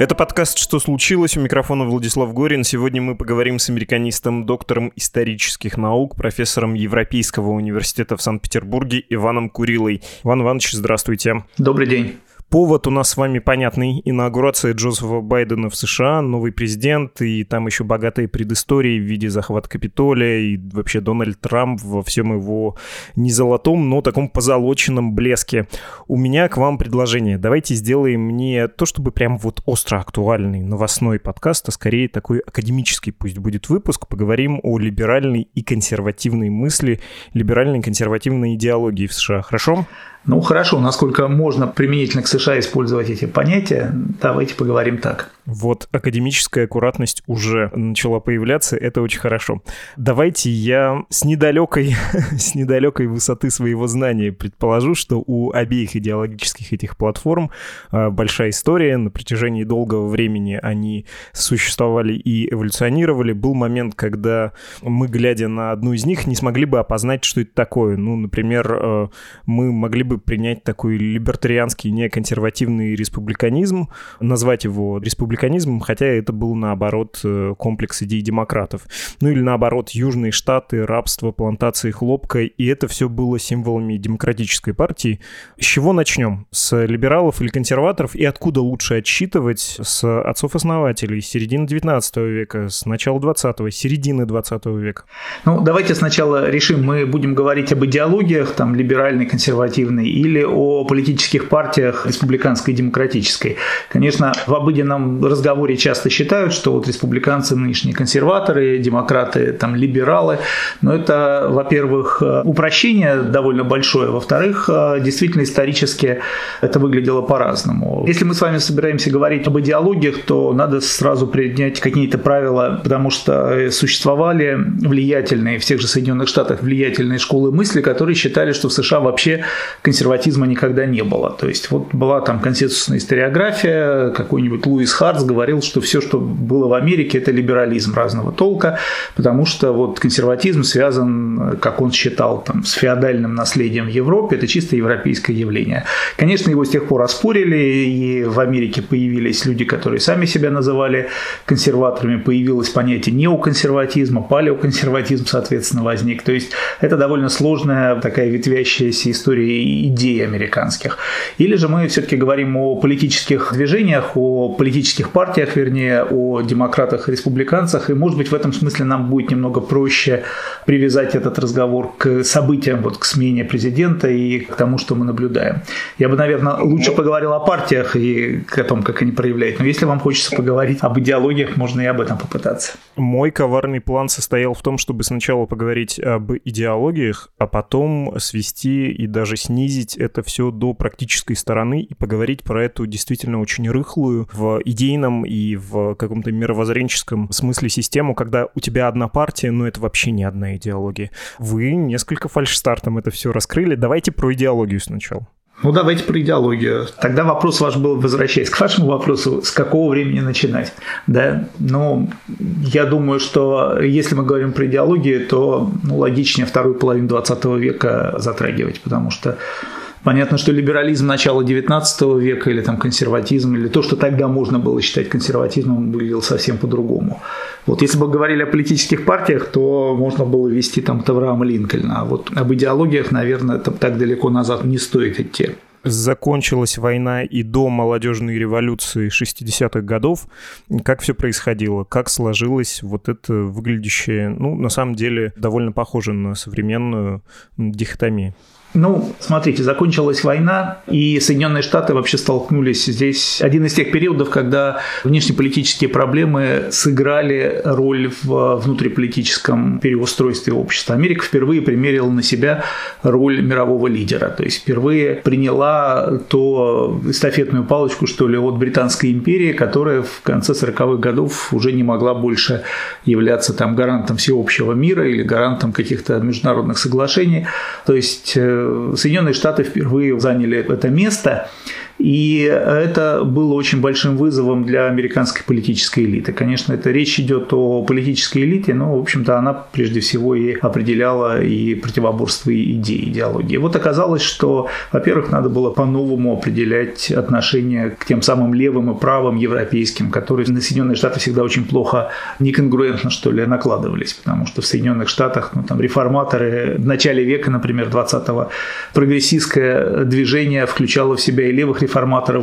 Это подкаст «Что случилось?» У микрофона Владислав Горин. Сегодня мы поговорим с американистом, доктором исторических наук, профессором Европейского университета в Санкт-Петербурге Иваном Курилой. Иван Иванович, здравствуйте. Добрый день. Повод у нас с вами понятный. Инаугурация Джозефа Байдена в США, новый президент, и там еще богатые предыстории в виде захвата Капитолия, и вообще Дональд Трамп во всем его не золотом, но таком позолоченном блеске. У меня к вам предложение. Давайте сделаем не то, чтобы прям вот остро актуальный новостной подкаст, а скорее такой академический пусть будет выпуск. Поговорим о либеральной и консервативной мысли, либеральной и консервативной идеологии в США. Хорошо? Ну хорошо, насколько можно применительно к США использовать эти понятия, давайте поговорим так. Вот академическая аккуратность уже начала появляться, это очень хорошо. Давайте я с недалекой, с недалекой высоты своего знания предположу, что у обеих идеологических этих платформ а, большая история, на протяжении долгого времени они существовали и эволюционировали. Был момент, когда мы, глядя на одну из них, не смогли бы опознать, что это такое. Ну, например, э, мы могли бы принять такой либертарианский неконсервативный республиканизм, назвать его республиканизмом, хотя это был, наоборот, э, комплекс идей демократов. Ну или, наоборот, Южные Штаты, рабство, плантации хлопка, и это все было символами демократической партии. С чего начнем? С либералов или консерваторов? И откуда лучше отсчитывать? С отцов-основателей, середины 19 века, с начала 20-го, середины 20 века? Ну, давайте сначала решим, мы будем говорить об идеологиях, там, либеральной, консервативной, консервативной или о политических партиях республиканской и демократической. Конечно, в обыденном разговоре часто считают, что вот республиканцы нынешние консерваторы, демократы там либералы, но это, во-первых, упрощение довольно большое, во-вторых, действительно исторически это выглядело по-разному. Если мы с вами собираемся говорить об идеологиях, то надо сразу принять какие-то правила, потому что существовали влиятельные в тех же Соединенных Штатах влиятельные школы мысли, которые считали, что в США вообще консерватизма никогда не было. То есть вот была там консенсусная историография, какой-нибудь Луис Хартс говорил, что все, что было в Америке, это либерализм разного толка, потому что вот консерватизм связан, как он считал, там, с феодальным наследием в Европе, это чисто европейское явление. Конечно, его с тех пор оспорили, и в Америке появились люди, которые сами себя называли консерваторами, появилось понятие неоконсерватизма, палеоконсерватизм, соответственно, возник. То есть это довольно сложная такая ветвящаяся история идей американских. Или же мы все-таки говорим о политических движениях, о политических партиях, вернее, о демократах и республиканцах, и, может быть, в этом смысле нам будет немного проще привязать этот разговор к событиям, вот к смене президента и к тому, что мы наблюдаем. Я бы, наверное, лучше поговорил о партиях и о том, как они проявляют. Но если вам хочется поговорить об идеологиях, можно и об этом попытаться. Мой коварный план состоял в том, чтобы сначала поговорить об идеологиях, а потом свести и даже снизить снизить это все до практической стороны и поговорить про эту действительно очень рыхлую в идейном и в каком-то мировоззренческом смысле систему, когда у тебя одна партия, но это вообще не одна идеология. Вы несколько фальшстартом это все раскрыли. Давайте про идеологию сначала. Ну, давайте про идеологию. Тогда вопрос ваш был, возвращаясь к вашему вопросу, с какого времени начинать? Да? Ну, я думаю, что если мы говорим про идеологию, то ну, логичнее вторую половину 20 века затрагивать, потому что Понятно, что либерализм начала XIX века или там консерватизм, или то, что тогда можно было считать консерватизмом, выглядел совсем по-другому. Вот если бы говорили о политических партиях, то можно было вести там Тавраама Линкольна, а вот об идеологиях, наверное, это так далеко назад не стоит идти закончилась война и до молодежной революции 60-х годов, как все происходило, как сложилось вот это выглядящее, ну, на самом деле, довольно похоже на современную дихотомию. Ну, смотрите, закончилась война, и Соединенные Штаты вообще столкнулись здесь. Один из тех периодов, когда внешнеполитические проблемы сыграли роль в внутриполитическом переустройстве общества. Америка впервые примерила на себя роль мирового лидера, то есть впервые приняла то эстафетную палочку, что ли, от Британской империи, которая в конце 40-х годов уже не могла больше являться там гарантом всеобщего мира или гарантом каких-то международных соглашений. То есть э, Соединенные Штаты впервые заняли это место. И это было очень большим вызовом для американской политической элиты. Конечно, это речь идет о политической элите, но, в общем-то, она прежде всего и определяла и противоборство идеи, идеологии. Вот оказалось, что, во-первых, надо было по-новому определять отношение к тем самым левым и правым европейским, которые на Соединенные Штаты всегда очень плохо, неконгруентно, что ли, накладывались, потому что в Соединенных Штатах, ну, там, реформаторы в начале века, например, 20-го, прогрессистское движение включало в себя и левых реформаторов,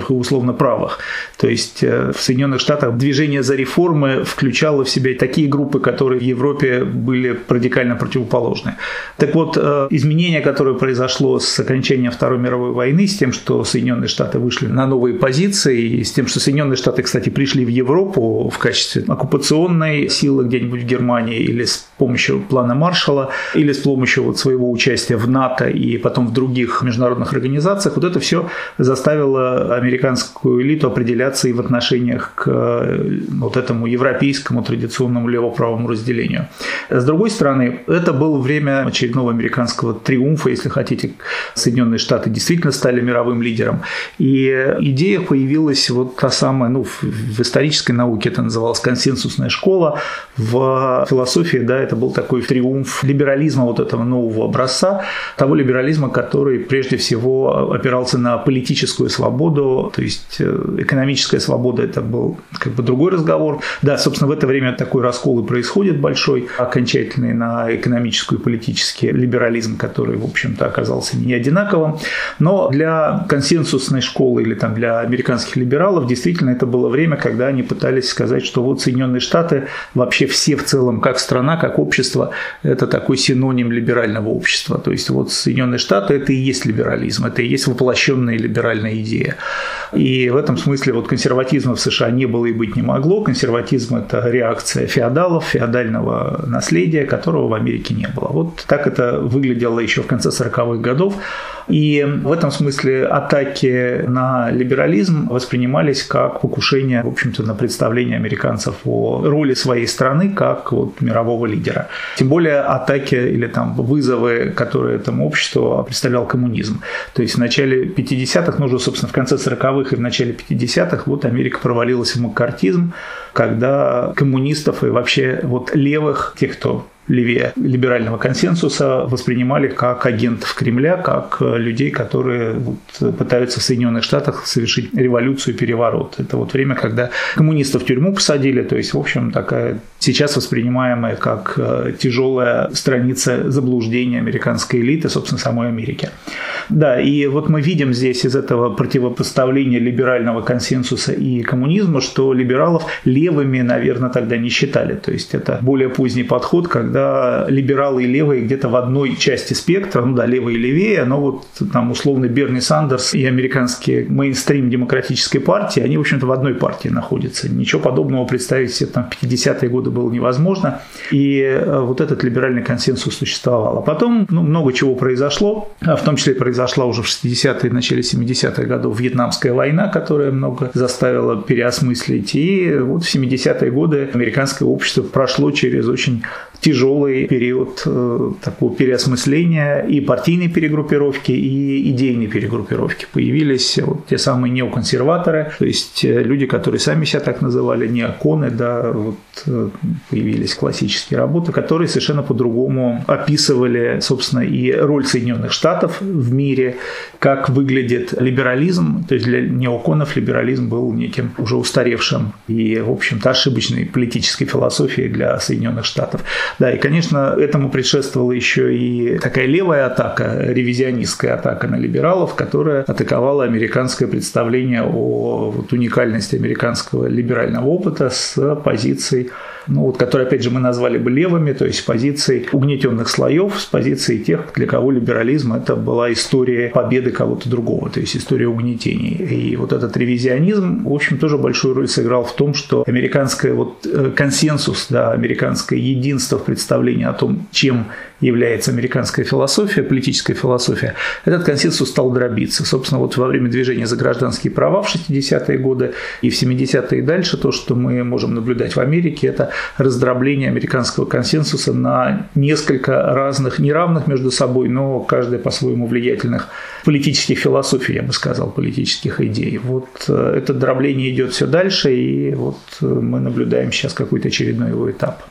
и условно правых. То есть э, в Соединенных Штатах движение за реформы включало в себя такие группы, которые в Европе были радикально противоположны. Так вот, э, изменение, которое произошло с окончанием Второй мировой войны, с тем, что Соединенные Штаты вышли на новые позиции, и с тем, что Соединенные Штаты, кстати, пришли в Европу в качестве оккупационной силы где-нибудь в Германии или с помощью плана Маршалла, или с помощью вот своего участия в НАТО и потом в других международных организациях, вот это все заставило американскую элиту определяться и в отношениях к э, вот этому европейскому традиционному лево-правому разделению. С другой стороны, это было время очередного американского триумфа, если хотите. Соединенные Штаты действительно стали мировым лидером. И идея появилась вот та самая, ну, в исторической науке это называлось консенсусная школа, в философии, да, это был такой триумф либерализма вот этого нового образца, того либерализма, который прежде всего опирался на политическую свободу, то есть э, экономическая свобода это был как бы другой разговор. Да, собственно, в это время такой раскол и происходит большой, окончательный на экономическую и политический либерализм, который, в общем-то, оказался не одинаковым. Но для консенсусной школы или там для американских либералов действительно это было время, когда они пытались сказать, что вот Соединенные Штаты вообще все в целом, как страна, как общество, это такой синоним либерального общества. То есть вот Соединенные Штаты – это и есть либерализм, это и есть воплощенная либеральная идея. И в этом смысле вот консерватизма в США не было и быть не могло. Консерватизм – это реакция феодалов, феодального наследия, которого в Америке не было. Вот так это выглядело еще в конце 40-х годов. И в этом смысле атаки на либерализм воспринимались как покушение, в общем-то, на представление американцев о роли своей страны как вот мирового лидера. Тем более атаки или там вызовы, которые этому обществу представлял коммунизм. То есть в начале 50-х, ну уже, собственно, в конце 40-х и в начале 50-х вот Америка провалилась в маккартизм, когда коммунистов и вообще вот левых, тех, кто левее либерального консенсуса воспринимали как агентов Кремля, как э, людей, которые вот пытаются в Соединенных Штатах совершить революцию, переворот. Это вот время, когда коммунистов в тюрьму посадили, то есть, в общем, такая сейчас воспринимаемая как э, тяжелая страница заблуждения американской элиты, собственно, самой Америки. Да, и вот мы видим здесь из этого противопоставления либерального консенсуса и коммунизма, что либералов левыми, наверное, тогда не считали. То есть это более поздний подход, когда когда либералы и левые где-то в одной части спектра, ну да, левые и левее, но вот там условно Берни Сандерс и американские мейнстрим демократической партии, они, в общем-то, в одной партии находятся. Ничего подобного представить себе там в 50-е годы было невозможно. И э, вот этот либеральный консенсус существовал. А потом ну, много чего произошло, а в том числе произошла уже в 60-е, начале 70-х годов Вьетнамская война, которая много заставила переосмыслить. И вот в 70-е годы американское общество прошло через очень тяжелый период э, такого переосмысления и партийной перегруппировки, и идейной перегруппировки. Появились вот те самые неоконсерваторы, то есть э, люди, которые сами себя так называли, неоконы, да, вот э, появились классические работы, которые совершенно по-другому описывали, собственно, и роль Соединенных Штатов в мире, как выглядит либерализм, то есть для неоконов либерализм был неким уже устаревшим и, в общем-то, ошибочной политической философией для Соединенных Штатов. Да, и, конечно, этому предшествовала еще и такая левая атака, ревизионистская атака на либералов, которая атаковала американское представление о вот, уникальности американского либерального опыта с позицией ну, вот, которые, опять же, мы назвали бы левыми, то есть с позицией угнетенных слоев, с позицией тех, для кого либерализм это была история победы кого-то другого, то есть история угнетений. И вот этот ревизионизм, в общем, тоже большую роль сыграл в том, что американское вот э, консенсус, да, американское единство в представлении о том, чем является американская философия, политическая философия, этот консенсус стал дробиться. Собственно, вот во время движения за гражданские права в 60-е годы и в 70-е и дальше то, что мы можем наблюдать в Америке, это раздробление американского консенсуса на несколько разных, неравных между собой, но каждая по-своему влиятельных политических философий, я бы сказал, политических идей. Вот э, это дробление идет все дальше, и вот э, мы наблюдаем сейчас какой-то очередной его этап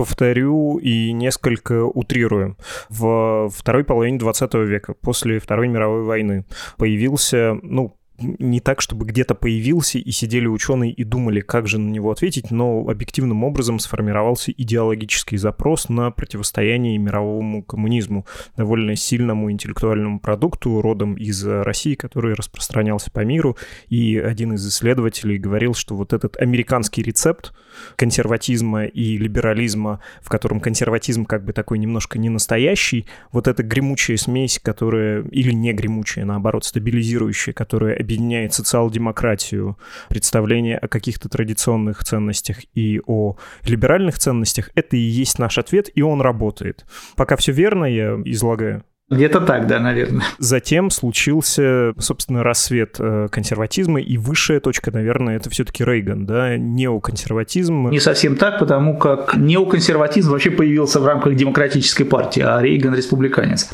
повторю и несколько утрирую. В второй половине 20 века, после Второй мировой войны, появился, ну, не так, чтобы где-то появился и сидели ученые и думали, как же на него ответить, но объективным образом сформировался идеологический запрос на противостояние мировому коммунизму, довольно сильному интеллектуальному продукту, родом из России, который распространялся по миру. И один из исследователей говорил, что вот этот американский рецепт консерватизма и либерализма, в котором консерватизм как бы такой немножко не настоящий, вот эта гремучая смесь, которая, или не гремучая, наоборот, стабилизирующая, которая объединяет социал-демократию, представление о каких-то традиционных ценностях и о либеральных ценностях, это и есть наш ответ, и он работает. Пока все верно я излагаю? Где-то так, да, наверное. Затем случился, собственно, рассвет э, консерватизма, и высшая точка, наверное, это все-таки Рейган, да, неоконсерватизм. Не совсем так, потому как неоконсерватизм вообще появился в рамках демократической партии, а Рейган республиканец.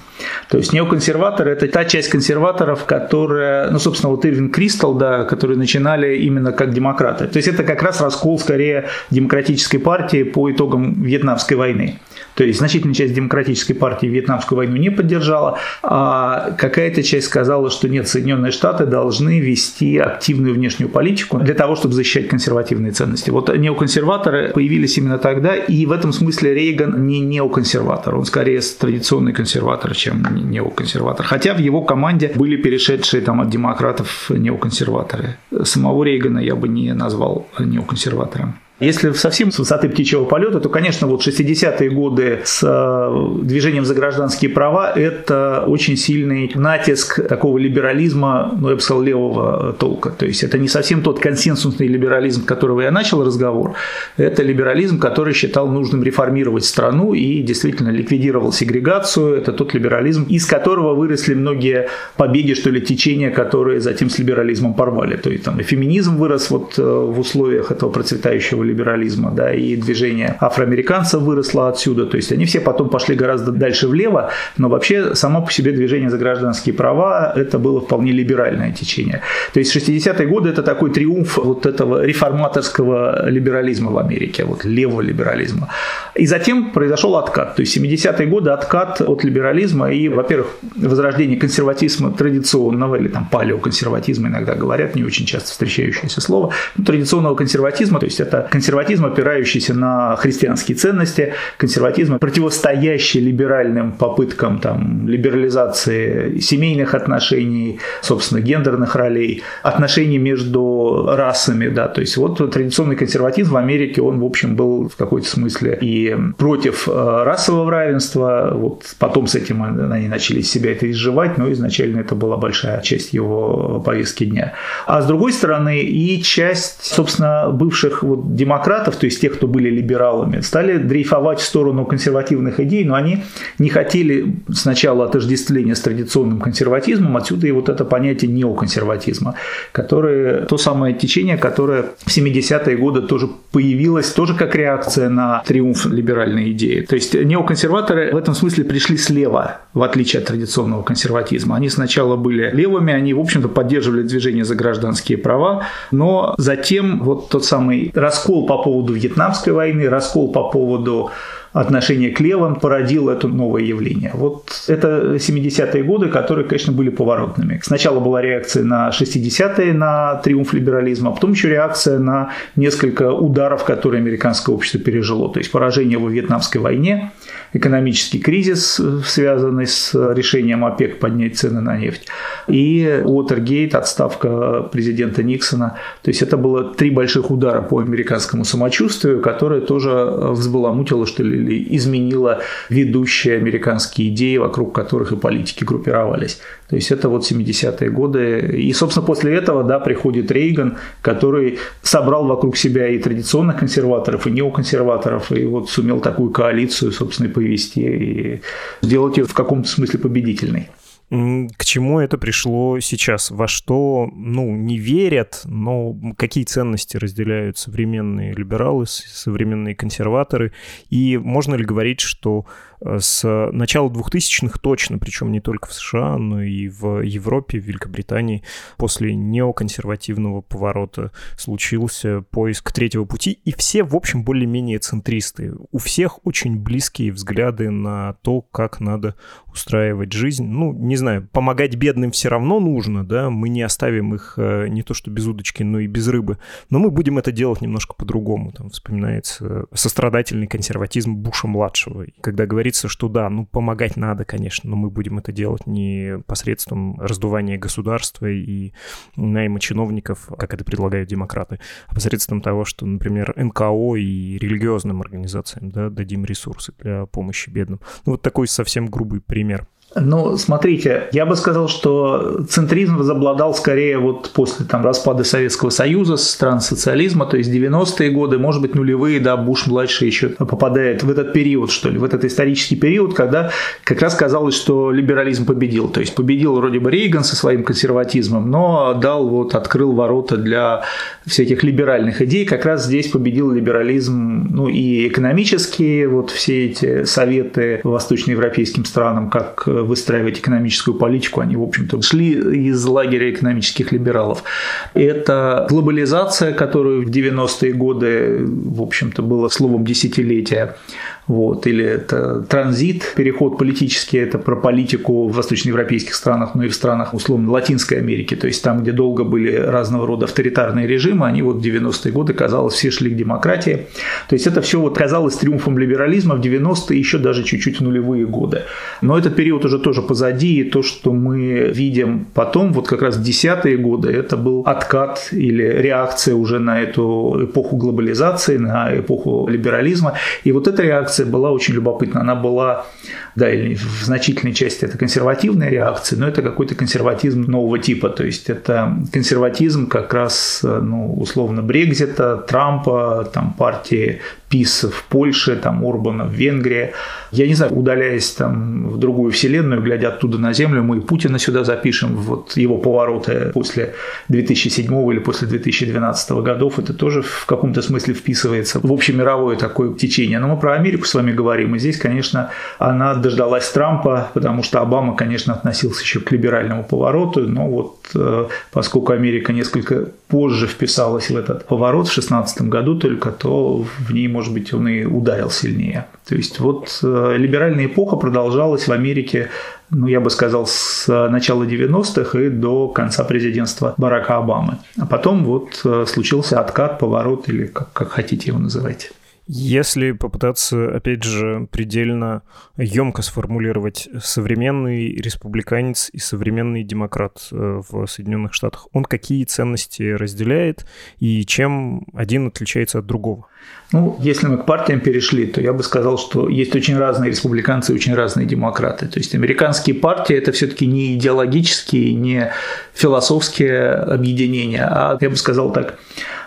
То есть неоконсерваторы – это та часть консерваторов, которая, ну, собственно, вот Ирвин Кристал, да, которые начинали именно как демократы. То есть это как раз раскол, скорее, демократической партии по итогам Вьетнамской войны. То есть значительная часть демократической партии Вьетнамскую войну не поддержала, а какая-то часть сказала, что нет, Соединенные Штаты должны вести активную внешнюю политику для того, чтобы защищать консервативные ценности. Вот неоконсерваторы появились именно тогда, и в этом смысле Рейган не неоконсерватор, он скорее традиционный консерватор, чем неоконсерватор. Хотя в его команде были перешедшие там от демократов неоконсерваторы. Самого Рейгана я бы не назвал неоконсерватором. Если совсем с высоты птичьего полета, то, конечно, вот 60-е годы с э, движением за гражданские права – это очень сильный натиск такого либерализма, ну, я бы сказал, левого толка. То есть это не совсем тот консенсусный либерализм, которого я начал разговор. Это либерализм, который считал нужным реформировать страну и действительно ликвидировал сегрегацию. Это тот либерализм, из которого выросли многие побеги, что ли, течения, которые затем с либерализмом порвали. То есть там и феминизм вырос вот э, в условиях этого процветающего либерализма, да, и движение афроамериканцев выросло отсюда, то есть они все потом пошли гораздо дальше влево, но вообще само по себе движение за гражданские права это было вполне либеральное течение. То есть 60-е годы это такой триумф вот этого реформаторского либерализма в Америке, вот левого либерализма. И затем произошел откат, то есть 70-е годы откат от либерализма и, во-первых, возрождение консерватизма традиционного или там палеоконсерватизма иногда говорят, не очень часто встречающееся слово, традиционного консерватизма, то есть это консерватизм, опирающийся на христианские ценности, консерватизм, противостоящий либеральным попыткам там, либерализации семейных отношений, собственно, гендерных ролей, отношений между расами. Да, то есть вот традиционный консерватизм в Америке, он, в общем, был в какой-то смысле и против э, расового равенства, вот потом с этим они начали себя это изживать, но изначально это была большая часть его повестки дня. А с другой стороны, и часть, собственно, бывших вот демократов, то есть тех, кто были либералами, стали дрейфовать в сторону консервативных идей, но они не хотели сначала отождествления с традиционным консерватизмом, отсюда и вот это понятие неоконсерватизма, которое, то самое течение, которое в 70-е годы тоже появилось, тоже как реакция на триумф либеральной идеи. То есть неоконсерваторы в этом смысле пришли слева, в отличие от традиционного консерватизма. Они сначала были левыми, они, в общем-то, поддерживали движение за гражданские права, но затем вот тот самый раскол раскол по поводу Вьетнамской войны, раскол по поводу отношения к левым породил это новое явление. Вот это 70-е годы, которые, конечно, были поворотными. Сначала была реакция на 60-е, на триумф либерализма, а потом еще реакция на несколько ударов, которые американское общество пережило. То есть поражение во Вьетнамской войне, экономический кризис, связанный с решением ОПЕК поднять цены на нефть, и Уотергейт, отставка президента Никсона. То есть это было три больших удара по американскому самочувствию, которое тоже взбаламутило, что ли, или изменила ведущие американские идеи, вокруг которых и политики группировались. То есть это вот 70-е годы. И, собственно, после этого, да, приходит Рейган, который собрал вокруг себя и традиционных консерваторов, и неоконсерваторов, и вот сумел такую коалицию, собственно, повести, и сделать ее в каком-то смысле победительной. К чему это пришло сейчас? Во что, ну, не верят, но какие ценности разделяют современные либералы, современные консерваторы? И можно ли говорить, что с начала 2000-х точно, причем не только в США, но и в Европе, в Великобритании, после неоконсервативного поворота случился поиск третьего пути, и все, в общем, более-менее центристы. У всех очень близкие взгляды на то, как надо устраивать жизнь. Ну, не знаю, помогать бедным все равно нужно, да, мы не оставим их э, не то что без удочки, но и без рыбы, но мы будем это делать немножко по-другому. Там вспоминается сострадательный консерватизм Буша-младшего, когда говорит говорится, что да, ну помогать надо, конечно, но мы будем это делать не посредством раздувания государства и найма чиновников, как это предлагают демократы, а посредством того, что, например, НКО и религиозным организациям да, дадим ресурсы для помощи бедным. Ну вот такой совсем грубый пример. Ну, смотрите, я бы сказал, что центризм возобладал скорее вот после там, распада Советского Союза, стран социализма, то есть 90-е годы, может быть, нулевые, да, Буш-младший еще попадает в этот период, что ли, в этот исторический период, когда как раз казалось, что либерализм победил. То есть победил вроде бы Рейган со своим консерватизмом, но дал, вот, открыл ворота для всяких либеральных идей. Как раз здесь победил либерализм, ну, и экономические, вот все эти советы восточноевропейским странам, как выстраивать экономическую политику, они, в общем-то, шли из лагеря экономических либералов. Это глобализация, которую в 90-е годы, в общем-то, было словом десятилетия вот, или это транзит, переход политический, это про политику в восточноевропейских странах, но и в странах, условно, Латинской Америки, то есть там, где долго были разного рода авторитарные режимы, они вот в 90-е годы, казалось, все шли к демократии. То есть это все вот казалось триумфом либерализма в 90-е, еще даже чуть-чуть в нулевые годы. Но этот период уже тоже позади, и то, что мы видим потом, вот как раз в десятые годы, это был откат или реакция уже на эту эпоху глобализации, на эпоху либерализма. И вот эта реакция была очень любопытна. Она была, да, или в значительной части это консервативная реакция, но это какой-то консерватизм нового типа. То есть это консерватизм как раз, ну, условно, Брекзита, Трампа, там, партии ПИС в Польше, там, Орбана в Венгрии. Я не знаю, удаляясь там в другую вселенную, глядя оттуда на Землю, мы и Путина сюда запишем, вот его повороты после 2007 или после 2012 годов, это тоже в каком-то смысле вписывается в общемировое такое течение. Но мы про Америку с вами говорим, и здесь, конечно, она дождалась Трампа, потому что Обама, конечно, относился еще к либеральному повороту, но вот э, поскольку Америка несколько позже вписалась в этот поворот в 2016 году только, то в ней, может быть, он и ударил сильнее. То есть вот э, либеральная эпоха продолжалась в Америке, ну, я бы сказал, с начала 90-х и до конца президентства Барака Обамы. А потом вот э, случился откат, поворот или как, как хотите его называть. Если попытаться, опять же, предельно емко сформулировать современный республиканец и современный демократ э, в Соединенных Штатах, он какие ценности разделяет и чем один отличается от другого? Ну, если мы к партиям перешли, то я бы сказал, что есть очень разные республиканцы и очень разные демократы. То есть американские партии – это все-таки не идеологические, не философские объединения, а, я бы сказал так,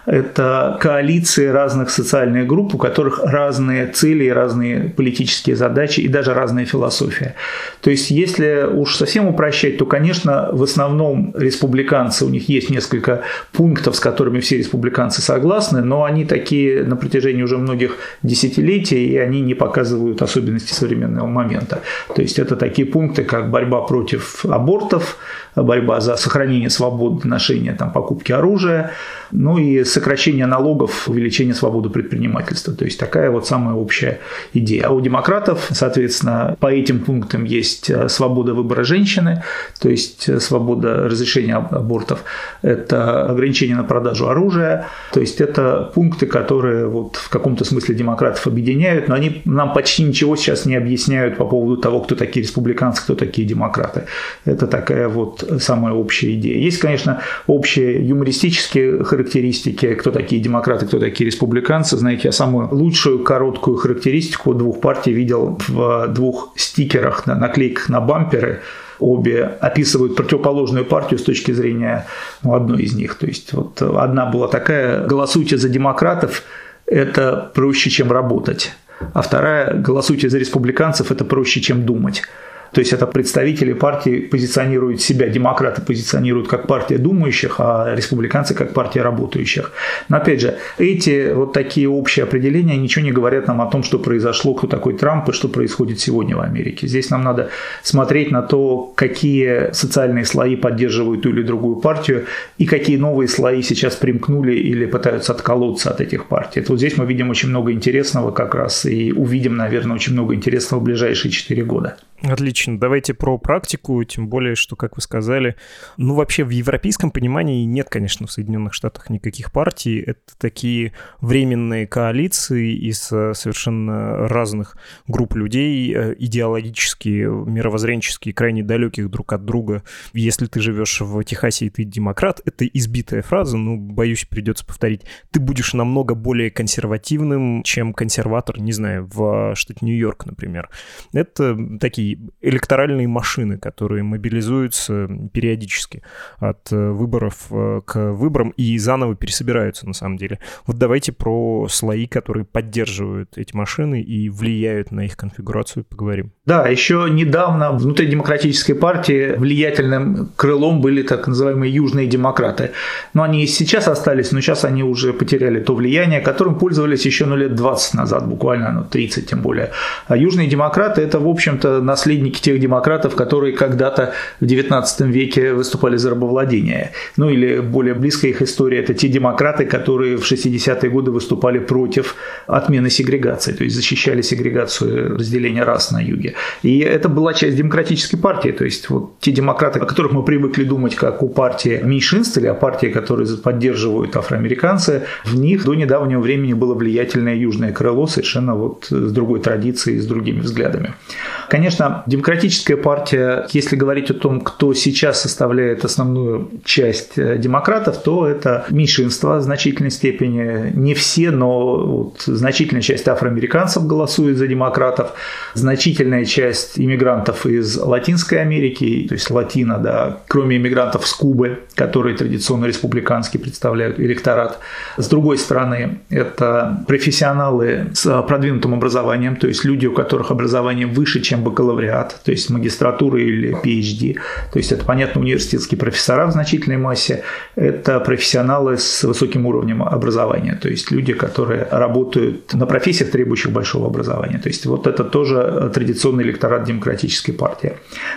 это коалиции разных социальных групп, у которых разные цели, разные политические задачи и даже разная философия. То есть, если уж совсем упрощать, то, конечно, в основном республиканцы, у них есть несколько пунктов, с которыми все республиканцы согласны, но они такие на протяжении уже многих десятилетий, и они не показывают особенности современного момента. То есть, это такие пункты, как борьба против абортов, борьба за сохранение свободы ношения, там, покупки оружия, ну и сокращение налогов, увеличение свободы предпринимательства. То есть такая вот самая общая идея. А у демократов, соответственно, по этим пунктам есть э, свобода выбора женщины, то есть э, свобода разрешения абортов, это ограничение на продажу оружия, то есть это пункты, которые вот в каком-то смысле демократов объединяют, но они нам почти ничего сейчас не объясняют по поводу того, кто такие республиканцы, кто такие демократы. Это такая вот самая общая идея. Есть, конечно, общие юмористические характеристики, кто такие демократы, кто такие республиканцы. Знаете, я самую лучшую короткую характеристику двух партий видел в двух стикерах, на наклейках на бамперы обе описывают противоположную партию с точки зрения ну, одной из них. То есть вот одна была такая «голосуйте за демократов, это проще, чем работать», а вторая «голосуйте за республиканцев, это проще, чем думать». То есть это представители партии позиционируют себя, демократы позиционируют как партия думающих, а республиканцы как партия работающих. Но опять же, эти вот такие общие определения ничего не говорят нам о том, что произошло, кто такой Трамп и что происходит сегодня в Америке. Здесь нам надо смотреть на то, какие социальные слои поддерживают ту или другую партию и какие новые слои сейчас примкнули или пытаются отколоться от этих партий. Вот здесь мы видим очень много интересного как раз и увидим, наверное, очень много интересного в ближайшие четыре года. Отлично. Давайте про практику, тем более, что, как вы сказали, ну, вообще в европейском понимании нет, конечно, в Соединенных Штатах никаких партий. Это такие временные коалиции из э, совершенно разных групп людей, э, идеологически, мировоззренчески крайне далеких друг от друга. Если ты живешь в Техасе и ты демократ, это избитая фраза, но, боюсь, придется повторить. Ты будешь намного более консервативным, чем консерватор, не знаю, в штате Нью-Йорк, например. Это такие электоральные машины, которые мобилизуются периодически от э, выборов э, к выборам и заново пересобираются на самом деле. Вот давайте про слои, которые поддерживают эти машины и влияют на их конфигурацию, поговорим. Да, еще недавно внутри демократической партии влиятельным крылом были так называемые южные демократы. Но они и сейчас остались, но сейчас они уже потеряли то влияние, которым пользовались еще ну, лет 20 назад, буквально ну, 30 тем более. А южные демократы – это, в общем-то, наследники тех демократов, которые когда-то в XIX веке выступали за рабовладение. Ну или более близкая их история – это те демократы, которые в 60-е годы выступали против отмены сегрегации, то есть защищали сегрегацию разделения рас на юге. И это была часть демократической партии. То есть вот те демократы, о которых мы привыкли думать как у партии меньшинств или о партии, которые поддерживают афроамериканцы, в них до недавнего времени было влиятельное южное крыло совершенно вот с другой традицией, с другими взглядами. Конечно, демократическая партия, если говорить о том, кто сейчас составляет основную часть э, демократов, то это меньшинство в значительной степени. Не все, но вот значительная часть афроамериканцев голосует за демократов, значительная часть иммигрантов из Латинской Америки, то есть латино, да, кроме иммигрантов с Кубы, которые традиционно республикански представляют электорат. С другой стороны, это профессионалы с продвинутым образованием, то есть люди, у которых образование выше, чем бакалавриат, то есть магистратура или PhD. То есть это, понятно, университетские профессора в значительной массе, это профессионалы с высоким уровнем образования, то есть люди, которые работают на профессиях, требующих большого образования. То есть вот это тоже традиционный электорат демократической партии.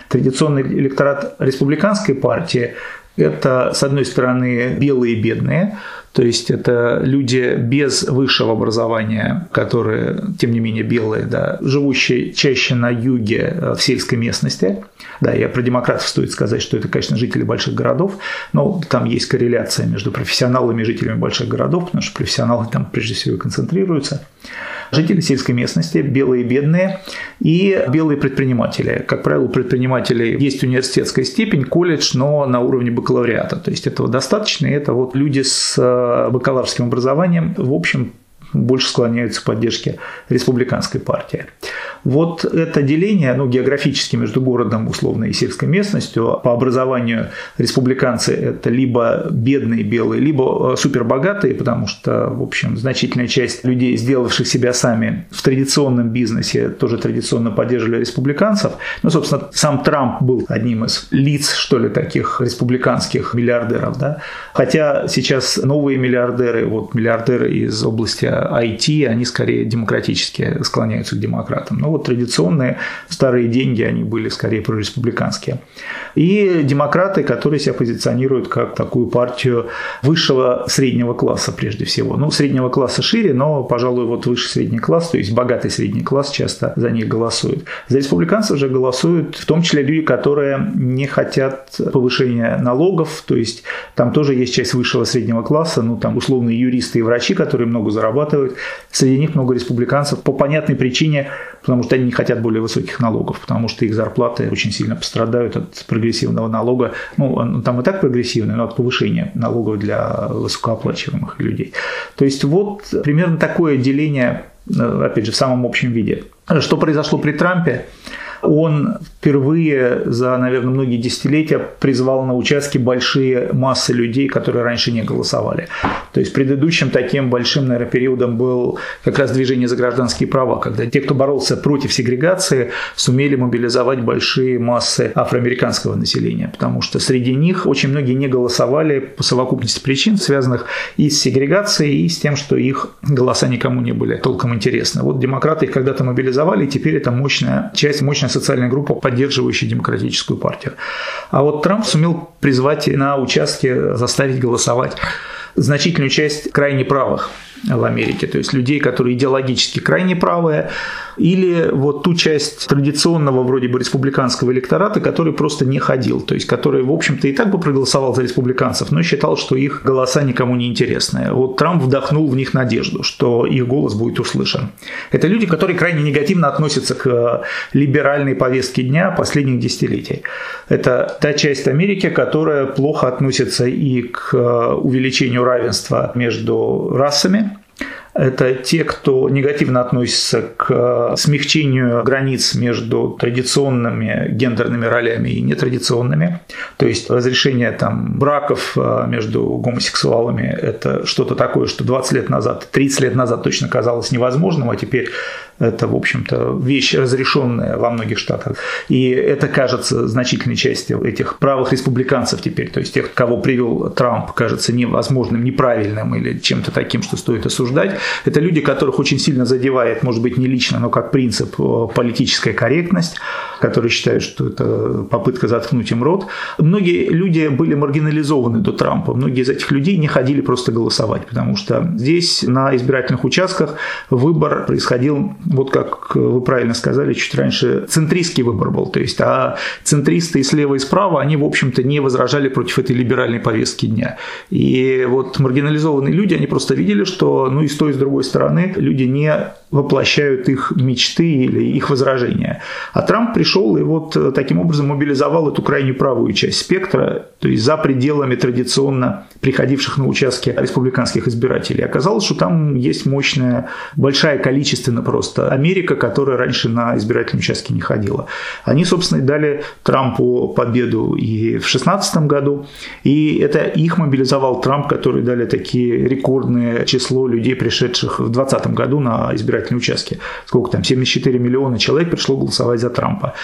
Традиционный электорат республиканской партии – это, с одной стороны, белые и бедные, то есть это люди без высшего образования, которые, тем не менее, белые, да, живущие чаще на юге э, в сельской местности. Да, я про демократов стоит сказать, что это, конечно, жители больших городов, но там есть корреляция между профессионалами и жителями больших городов, потому что профессионалы там прежде всего концентрируются жители сельской местности, белые бедные и белые предприниматели. Как правило, у предпринимателей есть университетская степень, колледж, но на уровне бакалавриата. То есть этого достаточно, и это вот люди с э, бакалаврским образованием, в общем, больше склоняются к поддержке республиканской партии. Вот это деление, ну, географически между городом, условно, и сельской местностью, по образованию республиканцы – это либо бедные белые, либо э, супербогатые, потому что, в общем, значительная часть людей, сделавших себя сами в традиционном бизнесе, тоже традиционно поддерживали республиканцев. Ну, собственно, сам Трамп был одним из лиц, что ли, таких республиканских миллиардеров, да. Хотя сейчас новые миллиардеры, вот миллиардеры из области IT, они скорее демократически склоняются к демократам. Но вот традиционные старые деньги, они были скорее прореспубликанские. И демократы, которые себя позиционируют как такую партию высшего среднего класса прежде всего. Ну, среднего класса шире, но, пожалуй, вот высший средний класс, то есть богатый средний класс часто за них голосует. За республиканцев же голосуют в том числе люди, которые не хотят повышения налогов, то есть там тоже есть часть высшего среднего класса, ну, там условные юристы и врачи, которые много зарабатывают, зарабатывают. Среди них много республиканцев по понятной причине, потому что они не хотят более высоких налогов, потому что их зарплаты очень сильно пострадают от прогрессивного налога. Ну, там и так прогрессивный, но от повышения налогов для высокооплачиваемых людей. То есть вот примерно такое деление, э, опять же, в самом общем виде. Что произошло при Трампе? Он впервые за, наверное, многие десятилетия призвал на участки большие массы людей, которые раньше не голосовали. То есть предыдущим таким большим, наверное, периодом был как раз движение за гражданские права, когда те, кто боролся против сегрегации, сумели мобилизовать большие массы афроамериканского населения, потому что среди них очень многие не голосовали по совокупности причин, связанных и с сегрегацией, и с тем, что их голоса никому не были толком интересны. Вот демократы их когда-то мобилизовали, и теперь это мощная часть, мощная социальная группа, поддерживающая демократическую партию. А вот Трамп сумел призвать на участке, заставить голосовать значительную часть крайне правых в Америке, то есть людей, которые идеологически крайне правые, или вот ту часть традиционного вроде бы республиканского электората, который просто не ходил, то есть который, в общем-то, и так бы проголосовал за республиканцев, но считал, что их голоса никому не интересны. Вот Трамп вдохнул в них надежду, что их голос будет услышан. Это люди, которые крайне негативно относятся к либеральной повестке дня последних десятилетий. Это та часть Америки, которая плохо относится и к увеличению равенства между расами, это те, кто негативно относится к э, смягчению границ между традиционными гендерными ролями и нетрадиционными. То есть разрешение там, браков э, между гомосексуалами – это что-то такое, что 20 лет назад, 30 лет назад точно казалось невозможным, а теперь это, в общем-то, вещь разрешенная во многих штатах. И это кажется значительной частью этих правых республиканцев теперь, то есть тех, кого привел Трамп, кажется невозможным, неправильным или чем-то таким, что стоит осуждать. Это люди, которых очень сильно задевает, может быть, не лично, но как принцип э, политическая корректность, которые считают, что это попытка заткнуть им рот. Многие люди были маргинализованы до Трампа. Многие из этих людей не ходили просто голосовать, потому что здесь на избирательных участках выбор происходил вот как вы правильно сказали чуть раньше, центристский выбор был. То есть, а центристы и слева, и справа, они, в общем-то, не возражали против этой либеральной повестки дня. И вот маргинализованные люди, они просто видели, что ну и с той, и с другой стороны люди не воплощают их мечты или их возражения. А Трамп пришел и вот э, таким образом мобилизовал эту крайне правую часть спектра, то есть за пределами традиционно приходивших на участки республиканских избирателей. Оказалось, что там есть мощная, большая количественно просто Америка, которая раньше на избирательном участке не ходила. Они, собственно, и дали Трампу победу и в 2016 году, и это их мобилизовал Трамп, который дали такие рекордное число людей, пришедших в 2020 году на избирательные участки. Сколько там? 74 миллиона человек пришло голосовать за Трампа.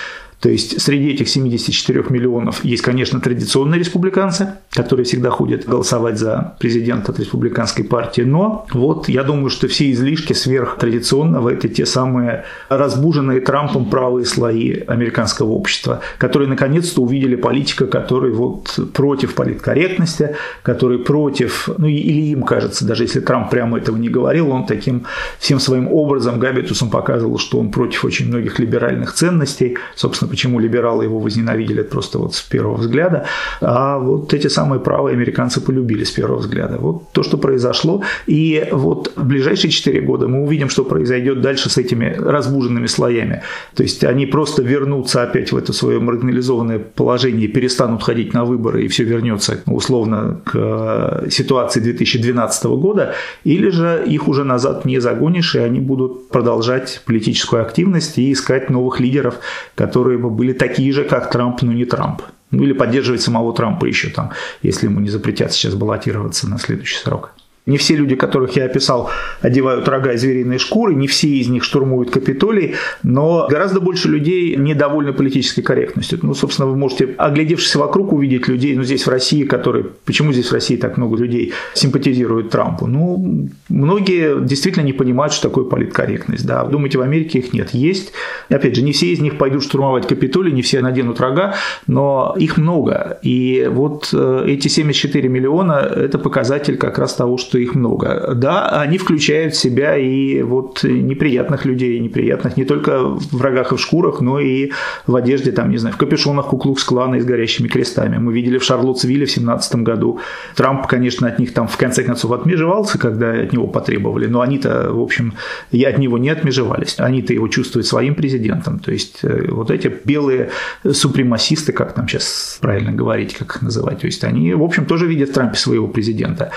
То есть среди этих 74 миллионов есть, конечно, традиционные республиканцы, которые всегда ходят голосовать за президента от республиканской партии, но вот я думаю, что все излишки сверхтрадиционного – это те самые разбуженные Трампом правые слои американского общества, которые наконец-то увидели политика, который вот против политкорректности, который против, ну или им кажется, даже если Трамп прямо этого не говорил, он таким всем своим образом, габитусом показывал, что он против очень многих либеральных ценностей, собственно, почему либералы его возненавидели просто вот с первого взгляда, а вот эти самые правые американцы полюбили с первого взгляда. Вот то, что произошло. И вот в ближайшие 4 года мы увидим, что произойдет дальше с этими разбуженными слоями. То есть они просто вернутся опять в это свое маргинализованное положение, перестанут ходить на выборы, и все вернется условно к э, ситуации 2012 года, или же их уже назад не загонишь, и они будут продолжать политическую активность и искать новых лидеров, которые бы были такие же, как Трамп, но не Трамп. Ну или поддерживать самого Трампа еще там, если ему не запретят сейчас баллотироваться на следующий срок. Не все люди, которых я описал, одевают рога и звериные шкуры, не все из них штурмуют Капитолий, но гораздо больше людей недовольны политической корректностью. Ну, собственно, вы можете, оглядевшись вокруг, увидеть людей, ну, здесь в России, которые... Почему здесь в России так много людей симпатизируют Трампу? Ну, многие действительно не понимают, что такое политкорректность. Да. Думаете, в Америке их нет? Есть. Опять же, не все из них пойдут штурмовать Капитолий, не все наденут рога, но их много. И вот э, эти 74 миллиона – это показатель как раз того, что их много. Да, они включают в себя и вот неприятных людей, неприятных не только в рогах и в шкурах, но и в одежде, там, не знаю, в капюшонах Куклукс-клана и с горящими крестами. Мы видели в Шарлоттсвилле в 17 году. Трамп, конечно, от них там в конце концов отмежевался, когда от него потребовали, но они-то, в общем, и от него не отмежевались. Они-то его чувствуют своим президентом. То есть э, вот эти белые супремасисты, как там сейчас правильно говорить, как называть, то есть они, в общем, тоже видят в Трампе своего президента.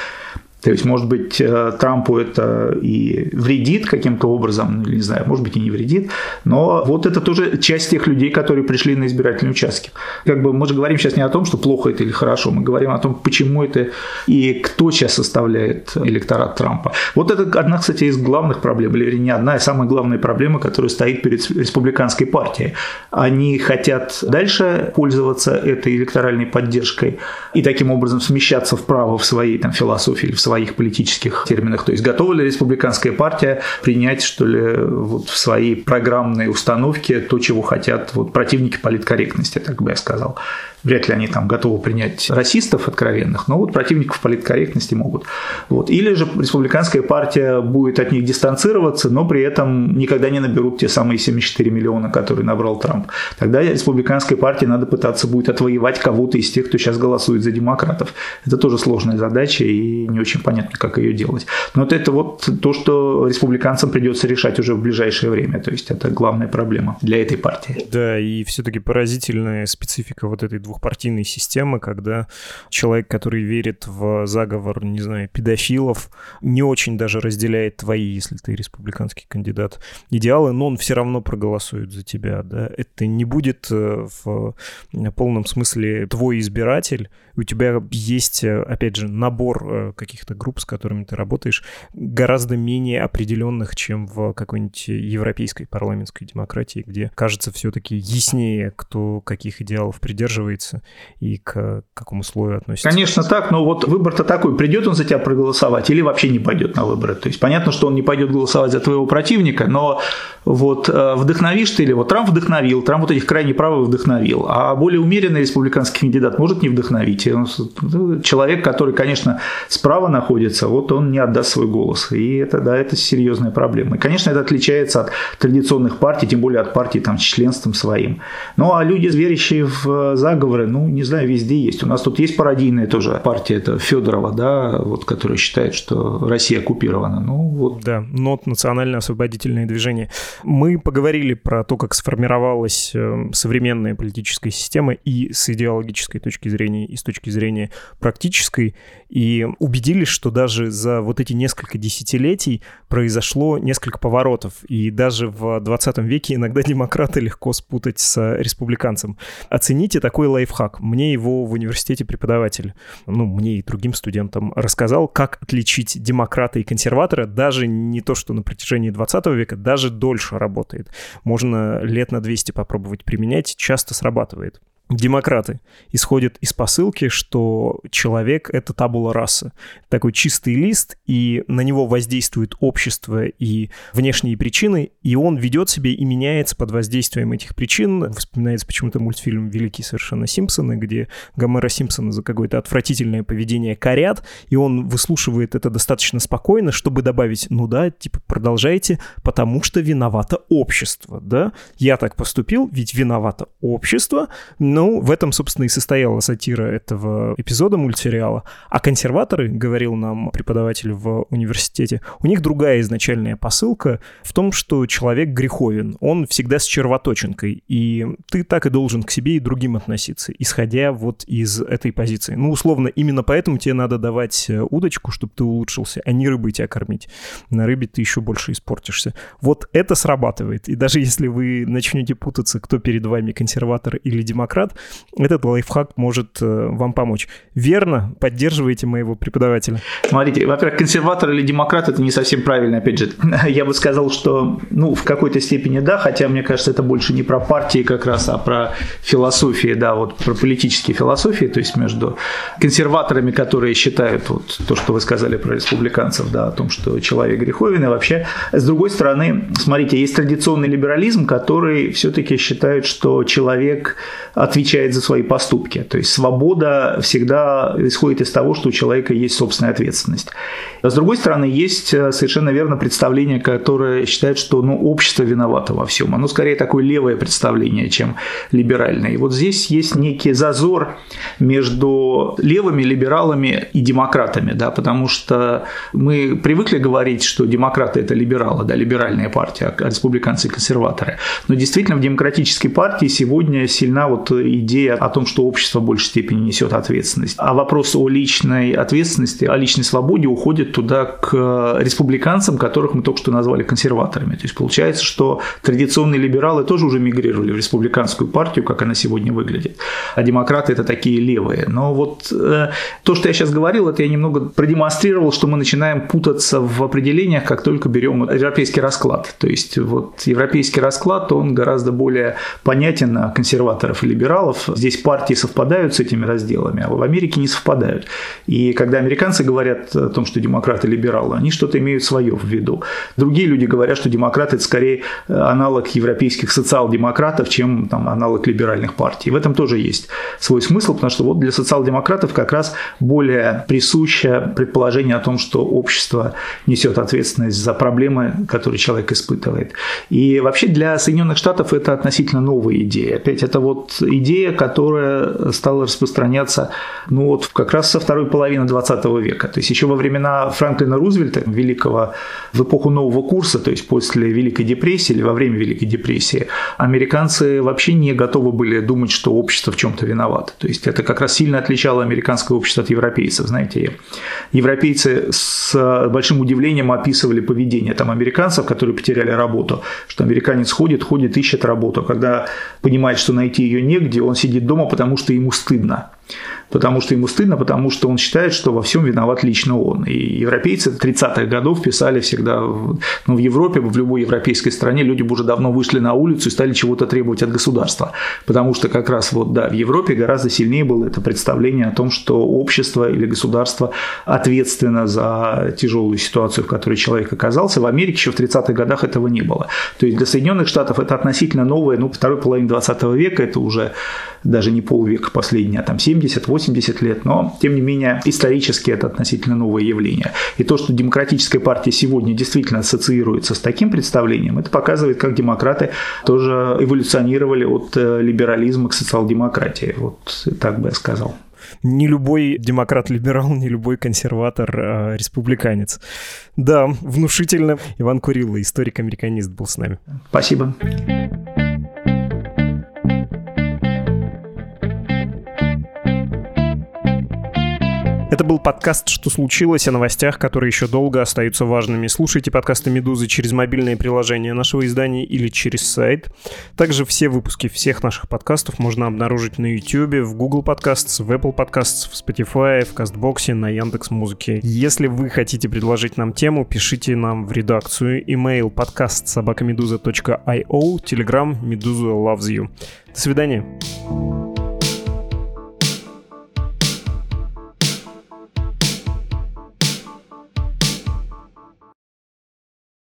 То есть, может быть, э, Трампу это и вредит каким-то образом, не знаю, может быть, и не вредит, но вот это тоже часть тех людей, которые пришли на избирательные участки. Как бы мы же говорим сейчас не о том, что плохо это или хорошо, мы говорим о том, почему это и кто сейчас составляет электорат Трампа. Вот это одна, кстати, из главных проблем, или не одна, а самая главная проблема, которая стоит перед республиканской партией. Они хотят дальше пользоваться этой электоральной поддержкой и таким образом смещаться вправо в своей там, философии или в своей своих политических терминах. То есть готова ли республиканская партия принять, что ли, вот в свои программные установки то, чего хотят вот противники политкорректности, так бы я сказал. Вряд ли они там готовы принять расистов откровенных, но вот противников политкорректности могут. Вот. Или же республиканская партия будет от них дистанцироваться, но при этом никогда не наберут те самые 74 миллиона, которые набрал Трамп. Тогда республиканской партии надо пытаться будет отвоевать кого-то из тех, кто сейчас голосует за демократов. Это тоже сложная задача и не очень понятно, как ее делать. Но вот это вот то, что республиканцам придется решать уже в ближайшее время. То есть это главная проблема для этой партии. Да, и все-таки поразительная специфика вот этой двухпартийной системы, когда человек, который верит в заговор, не знаю, педофилов, не очень даже разделяет твои, если ты республиканский кандидат, идеалы, но он все равно проголосует за тебя, да, это не будет э, в полном смысле твой избиратель, у тебя есть, э, опять же, набор э, каких-то групп, с которыми ты работаешь, гораздо менее определенных, чем в какой-нибудь европейской парламентской демократии, где кажется все-таки яснее, кто каких идеалов придерживается и к какому слою относится. Конечно так, но вот выбор-то такой, придет он за тебя проголосовать или вообще не пойдет на выборы. То есть понятно, что он не пойдет голосовать за твоего противника, но вот э, вдохновишь ты или вот Трамп вдохновил, Трамп вот этих крайне правых вдохновил, а более умеренный республиканский кандидат может не вдохновить. Ну, человек, который, конечно, справа находится, вот он не отдаст свой голос. И это, да, это серьезная проблема. И, конечно, это отличается от традиционных партий, тем более от партий там, с членством своим. Ну, а люди, верящие в заговоры, ну, не знаю, везде есть. У нас тут есть пародийная тоже партия, это Федорова, да, вот, которая считает, что Россия оккупирована. Ну, вот. Да, НОТ, Национально-освободительное движение. Мы поговорили про то, как сформировалась э, современная политическая система и с идеологической точки зрения, и с точки зрения практической, и убедились, что даже за вот эти несколько десятилетий произошло несколько поворотов, и даже в 20 веке иногда демократы легко спутать с республиканцем. Оцените такой лайфхак. Мне его в университете преподаватель, ну, мне и другим студентам рассказал, как отличить демократа и консерватора, даже не то, что на протяжении 20 века, даже дольше работает. Можно лет на 200 попробовать применять, часто срабатывает демократы исходят из посылки, что человек — это табула раса. Такой чистый лист, и на него воздействует общество и внешние причины, и он ведет себя и меняется под воздействием этих причин. Вспоминается почему-то мультфильм «Великие совершенно Симпсоны», где Гомера Симпсона за какое-то отвратительное поведение корят, и он выслушивает это достаточно спокойно, чтобы добавить, ну да, типа, продолжайте, потому что виновато общество, да? Я так поступил, ведь виновато общество, но ну, в этом, собственно, и состояла сатира этого эпизода мультсериала. А консерваторы, говорил нам преподаватель в университете, у них другая изначальная посылка в том, что человек греховен, он всегда с червоточинкой, и ты так и должен к себе и другим относиться, исходя вот из этой позиции. Ну, условно, именно поэтому тебе надо давать э, удочку, чтобы ты улучшился, а не рыбой тебя кормить. На рыбе ты еще больше испортишься. Вот это срабатывает. И даже если вы начнете путаться, кто перед вами консерватор или демократ, этот лайфхак может э, вам помочь. Верно? Поддерживаете моего преподавателя? Смотрите, во-первых, консерватор или демократ – это не совсем правильно, опять же. Я бы сказал, что ну, в какой-то степени да, хотя мне кажется, это больше не про партии как раз, а про философии, да, вот про политические философии, то есть между консерваторами, которые считают вот то, что вы сказали про республиканцев, да, о том, что человек греховен, и вообще, с другой стороны, смотрите, есть традиционный либерализм, который все-таки считает, что человек от отвечает за свои поступки. То есть свобода всегда исходит из того, что у человека есть собственная ответственность. А с другой стороны, есть э, совершенно верно представление, которое считает, что ну, общество виновато во всем. Оно скорее такое левое представление, чем либеральное. И вот здесь есть некий зазор между левыми либералами и демократами, да, потому что мы привыкли говорить, что демократы – это либералы, да, либеральная партия, а республиканцы – консерваторы. Но действительно в демократической партии сегодня сильна вот идея о том, что общество в большей степени несет ответственность. А вопрос о личной ответственности, о личной свободе уходит туда к республиканцам, которых мы только что назвали консерваторами. То есть получается, что традиционные либералы тоже уже мигрировали в республиканскую партию, как она сегодня выглядит. А демократы – это такие левые. Но вот э, то, что я сейчас говорил, это я немного продемонстрировал, что мы начинаем путаться в определениях, как только берем европейский расклад. То есть вот европейский расклад, он гораздо более понятен на консерваторов и либералов. Здесь партии совпадают с этими разделами, а в Америке не совпадают. И когда американцы говорят о том, что демократы либералы, они что-то имеют свое в виду. Другие люди говорят, что демократы – это скорее аналог европейских социал-демократов, чем там, аналог либеральных партий. В этом тоже есть свой смысл, потому что вот для социал-демократов как раз более присуще предположение о том, что общество несет ответственность за проблемы, которые человек испытывает. И вообще для Соединенных Штатов это относительно новая идея. Опять это вот идея, которая стала распространяться ну вот как раз со второй половины 20 века. То есть еще во времена Франклина Рузвельта, великого в эпоху нового курса, то есть после Великой депрессии или во время Великой депрессии, американцы вообще не готовы были думать, что общество в чем-то виновато. То есть это как раз сильно отличало американское общество от европейцев. Знаете, европейцы с большим удивлением описывали поведение там американцев, которые потеряли работу, что американец ходит, ходит, ищет работу. Когда понимает, что найти ее негде, он сидит дома, потому что ему стыдно потому что ему стыдно, потому что он считает, что во всем виноват лично он. И европейцы 30-х годов писали всегда, ну, в Европе, в любой европейской стране люди бы уже давно вышли на улицу и стали чего-то требовать от государства. Потому что как раз вот, да, в Европе гораздо сильнее было это представление о том, что общество или государство ответственно за тяжелую ситуацию, в которой человек оказался. В Америке еще в 30-х годах этого не было. То есть для Соединенных Штатов это относительно новое, ну, второй половины 20 века, это уже даже не полвека последний, а там 70-80 лет, но тем не менее исторически это относительно новое явление. И то, что демократическая партия сегодня действительно ассоциируется с таким представлением, это показывает, как демократы тоже эволюционировали от э, либерализма к социал-демократии. Вот так бы я сказал не любой демократ-либерал, не любой консерватор, а. Да, внушительно. Иван Курилла, историк-американист, был с нами. Спасибо. Это был подкаст «Что случилось?» о новостях, которые еще долго остаются важными. Слушайте подкасты «Медузы» через мобильное приложение нашего издания или через сайт. Также все выпуски всех наших подкастов можно обнаружить на YouTube, в Google Podcasts, в Apple Podcasts, в Spotify, в Кастбоксе, на Яндекс Музыке. Если вы хотите предложить нам тему, пишите нам в редакцию. Email подкаст собакамедуза.io, Telegram Медуза loves you. До свидания.